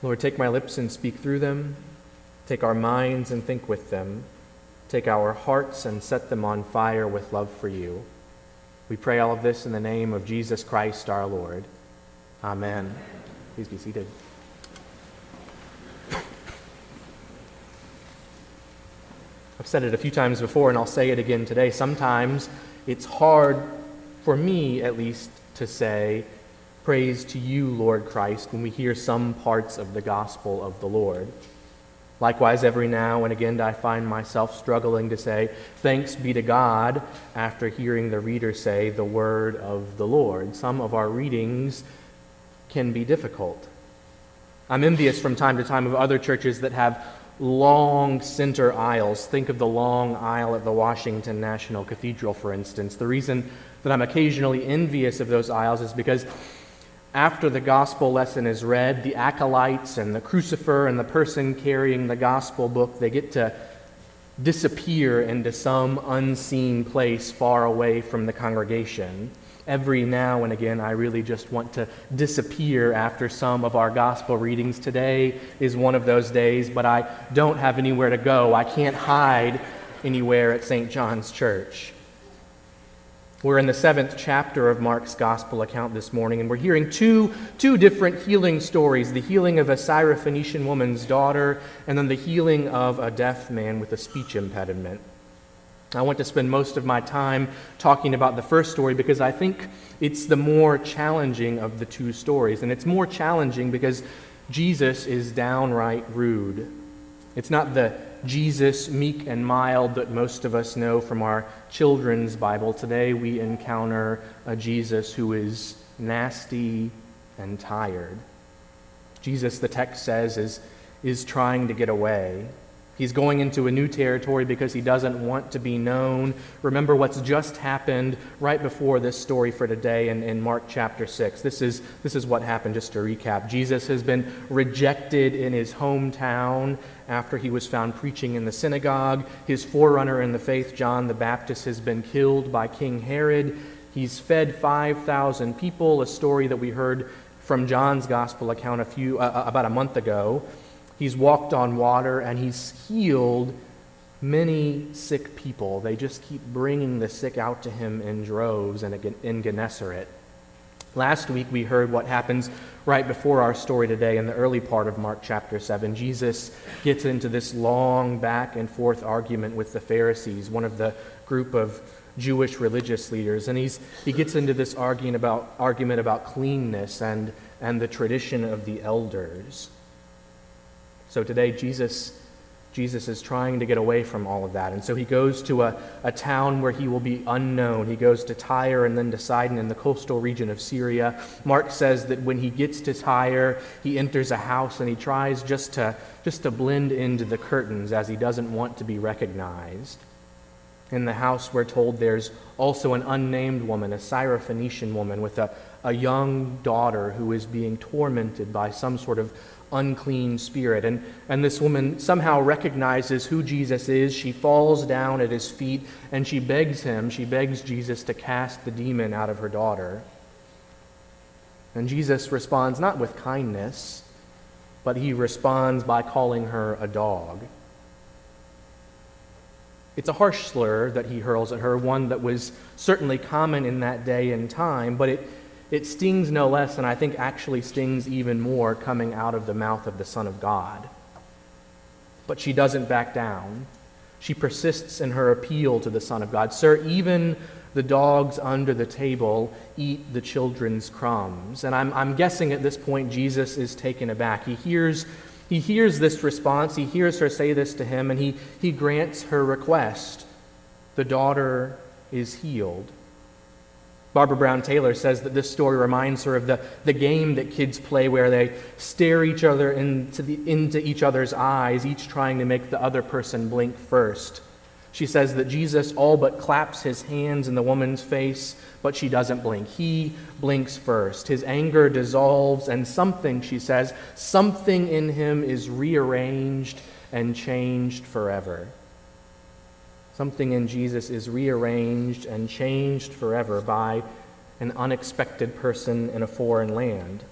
Lord, take my lips and speak through them. Take our minds and think with them. Take our hearts and set them on fire with love for you. We pray all of this in the name of Jesus Christ our Lord. Amen. Please be seated. I've said it a few times before, and I'll say it again today. Sometimes it's hard, for me at least, to say, Praise to you, Lord Christ, when we hear some parts of the gospel of the Lord. Likewise, every now and again, I find myself struggling to say, Thanks be to God, after hearing the reader say, The word of the Lord. Some of our readings can be difficult. I'm envious from time to time of other churches that have long center aisles. Think of the long aisle at the Washington National Cathedral, for instance. The reason that I'm occasionally envious of those aisles is because after the gospel lesson is read, the acolytes and the crucifer and the person carrying the gospel book, they get to disappear into some unseen place far away from the congregation. Every now and again, I really just want to disappear after some of our gospel readings. Today is one of those days, but I don't have anywhere to go. I can't hide anywhere at St. John's Church. We're in the seventh chapter of Mark's gospel account this morning, and we're hearing two, two different healing stories the healing of a Syrophoenician woman's daughter, and then the healing of a deaf man with a speech impediment. I want to spend most of my time talking about the first story because I think it's the more challenging of the two stories. And it's more challenging because Jesus is downright rude. It's not the Jesus, meek and mild, that most of us know from our children's Bible. Today we encounter a Jesus who is nasty and tired. Jesus, the text says, is, is trying to get away. He's going into a new territory because he doesn't want to be known. Remember what's just happened right before this story for today in, in Mark chapter 6. This is, this is what happened, just to recap. Jesus has been rejected in his hometown after he was found preaching in the synagogue. His forerunner in the faith, John the Baptist, has been killed by King Herod. He's fed 5,000 people, a story that we heard from John's gospel account a few, uh, uh about a month ago. He's walked on water and he's healed many sick people. They just keep bringing the sick out to him in droves and in Gennesaret. Last week we heard what happens right before our story today in the early part of Mark chapter 7. Jesus gets into this long back and forth argument with the Pharisees, one of the group of Jewish religious leaders, and he's, he gets into this argument about, argument about cleanness and, and the tradition of the elders. So today, Jesus, Jesus is trying to get away from all of that. And so he goes to a, a town where he will be unknown. He goes to Tyre and then to Sidon in the coastal region of Syria. Mark says that when he gets to Tyre, he enters a house and he tries just to, just to blend into the curtains as he doesn't want to be recognized. In the house, we're told there's also an unnamed woman, a Syrophoenician woman, with a, a young daughter who is being tormented by some sort of unclean spirit. And, and this woman somehow recognizes who Jesus is. She falls down at his feet and she begs him, she begs Jesus to cast the demon out of her daughter. And Jesus responds not with kindness, but he responds by calling her a dog. It's a harsh slur that he hurls at her, one that was certainly common in that day and time, but it it stings no less, and I think actually stings even more coming out of the mouth of the Son of God. But she doesn't back down. She persists in her appeal to the Son of God. Sir, even the dogs under the table eat the children's crumbs. And I'm, I'm guessing at this point Jesus is taken aback. He hears, he hears this response, he hears her say this to him, and he, he grants her request. The daughter is healed. Barbara Brown Taylor says that this story reminds her of the, the game that kids play where they stare each other into, the, into each other's eyes, each trying to make the other person blink first. She says that Jesus all but claps his hands in the woman's face, but she doesn't blink. He blinks first. His anger dissolves, and something, she says, something in him is rearranged and changed forever. Something in Jesus is rearranged and changed forever by an unexpected person in a foreign land.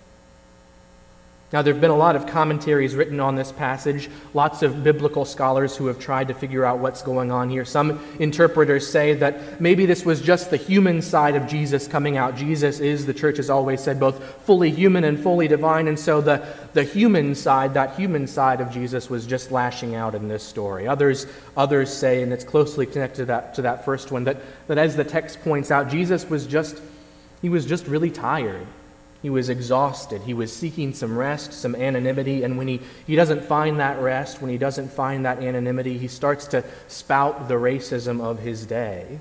Now, there have been a lot of commentaries written on this passage, lots of biblical scholars who have tried to figure out what's going on here. Some interpreters say that maybe this was just the human side of Jesus coming out. Jesus is, the church has always said, both fully human and fully divine, and so the, the human side, that human side of Jesus, was just lashing out in this story. Others, others say, and it's closely connected to that, to that first one, that, that as the text points out, Jesus was just, he was just really tired. He was exhausted. He was seeking some rest, some anonymity. And when he, he doesn't find that rest, when he doesn't find that anonymity, he starts to spout the racism of his day.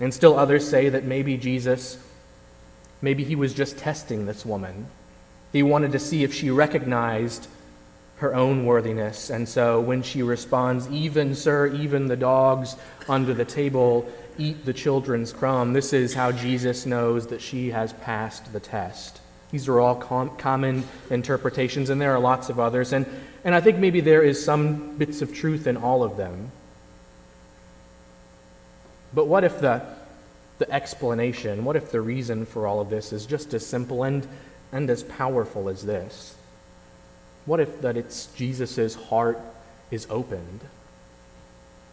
And still others say that maybe Jesus, maybe he was just testing this woman. He wanted to see if she recognized her own worthiness. And so when she responds, Even, sir, even the dogs under the table eat the children's crumb, this is how Jesus knows that she has passed the test. These are all com- common interpretations, and there are lots of others. And, and I think maybe there is some bits of truth in all of them. But what if the, the explanation, what if the reason for all of this is just as simple and, and as powerful as this? What if that it's Jesus' heart is opened?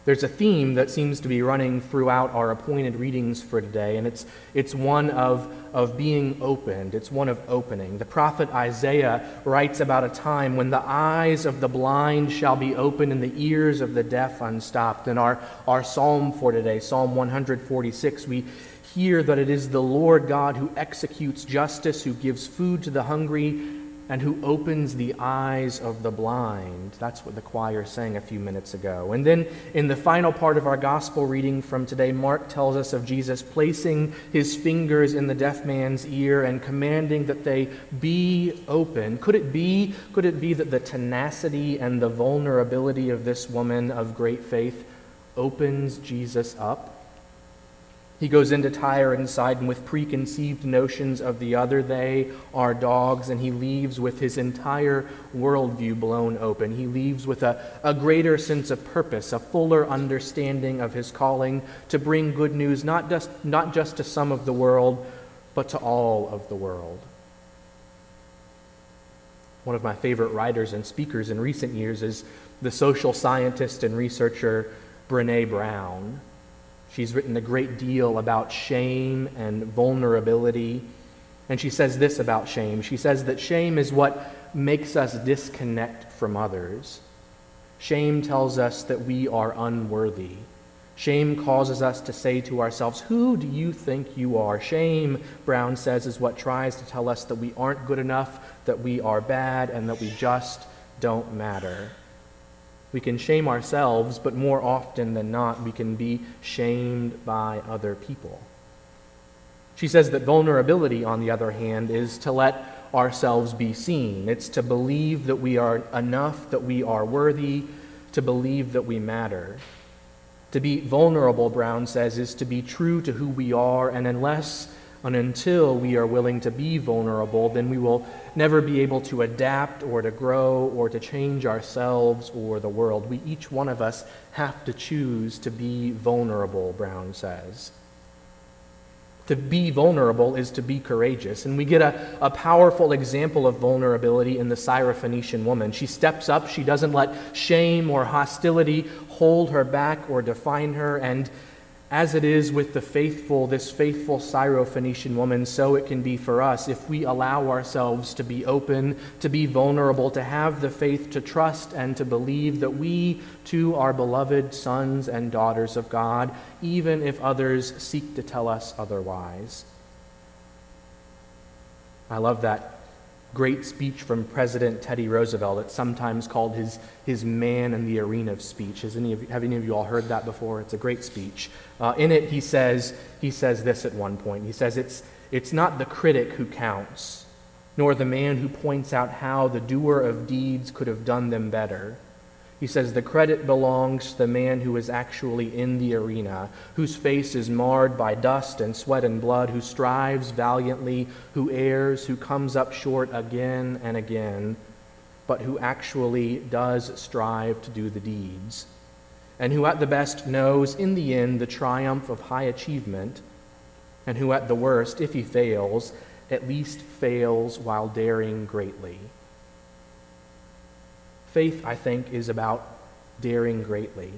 There's a theme that seems to be running throughout our appointed readings for today, and it's, it's one of, of being opened. It's one of opening. The prophet Isaiah writes about a time when the eyes of the blind shall be opened and the ears of the deaf unstopped. In our, our psalm for today, Psalm 146, we hear that it is the Lord God who executes justice, who gives food to the hungry and who opens the eyes of the blind. That's what the choir sang a few minutes ago. And then in the final part of our gospel reading from today, Mark tells us of Jesus placing his fingers in the deaf man's ear and commanding that they be open. Could it be, could it be that the tenacity and the vulnerability of this woman of great faith opens Jesus up? He goes into Tyre and Sidon with preconceived notions of the other. They are dogs, and he leaves with his entire worldview blown open. He leaves with a, a greater sense of purpose, a fuller understanding of his calling to bring good news not just, not just to some of the world, but to all of the world. One of my favorite writers and speakers in recent years is the social scientist and researcher Brene Brown. She's written a great deal about shame and vulnerability. And she says this about shame. She says that shame is what makes us disconnect from others. Shame tells us that we are unworthy. Shame causes us to say to ourselves, Who do you think you are? Shame, Brown says, is what tries to tell us that we aren't good enough, that we are bad, and that we just don't matter. We can shame ourselves, but more often than not, we can be shamed by other people. She says that vulnerability, on the other hand, is to let ourselves be seen. It's to believe that we are enough, that we are worthy, to believe that we matter. To be vulnerable, Brown says, is to be true to who we are, and unless and until we are willing to be vulnerable, then we will never be able to adapt or to grow or to change ourselves or the world. We, each one of us, have to choose to be vulnerable, Brown says. To be vulnerable is to be courageous. And we get a, a powerful example of vulnerability in the Syrophoenician woman. She steps up, she doesn't let shame or hostility hold her back or define her, and as it is with the faithful, this faithful Syrophoenician woman, so it can be for us if we allow ourselves to be open, to be vulnerable, to have the faith to trust and to believe that we too are beloved sons and daughters of God, even if others seek to tell us otherwise. I love that great speech from President Teddy Roosevelt. It's sometimes called his, his man in the arena speech. Has any of have any of you all heard that before? It's a great speech. Uh, in it, he says, he says this at one point. He says, it's, it's not the critic who counts, nor the man who points out how the doer of deeds could have done them better he says the credit belongs to the man who is actually in the arena, whose face is marred by dust and sweat and blood, who strives valiantly, who errs, who comes up short again and again, but who actually does strive to do the deeds, and who at the best knows in the end the triumph of high achievement, and who at the worst, if he fails, at least fails while daring greatly. Faith, I think, is about daring greatly.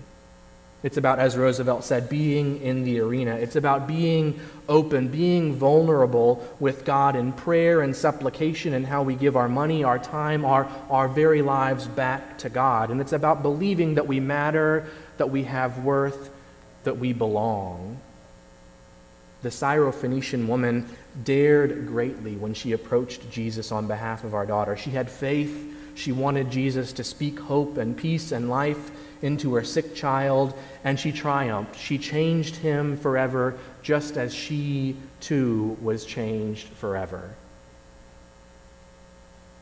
It's about, as Roosevelt said, being in the arena. It's about being open, being vulnerable with God in prayer and supplication and how we give our money, our time, our, our very lives back to God. And it's about believing that we matter, that we have worth, that we belong. The Syrophoenician woman dared greatly when she approached Jesus on behalf of our daughter. She had faith. She wanted Jesus to speak hope and peace and life into her sick child, and she triumphed. She changed him forever, just as she too was changed forever.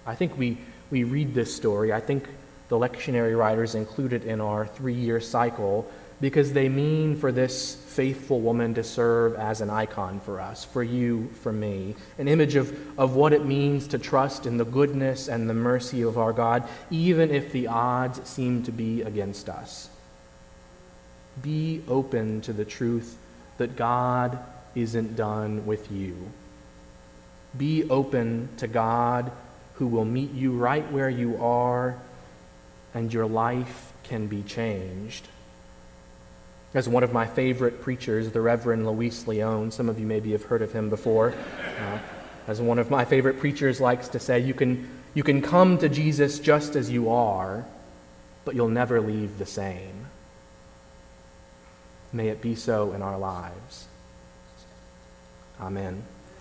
I think we, we read this story. I think the lectionary writers include it in our three year cycle because they mean for this faithful woman to serve as an icon for us, for you, for me, an image of, of what it means to trust in the goodness and the mercy of our God, even if the odds seem to be against us. Be open to the truth that God isn't done with you. Be open to God who will meet you right where you are, and your life can be changed. As one of my favorite preachers, the Reverend Luis Leon, some of you maybe have heard of him before, uh, as one of my favorite preachers likes to say, you can, you can come to Jesus just as you are, but you'll never leave the same. May it be so in our lives. Amen.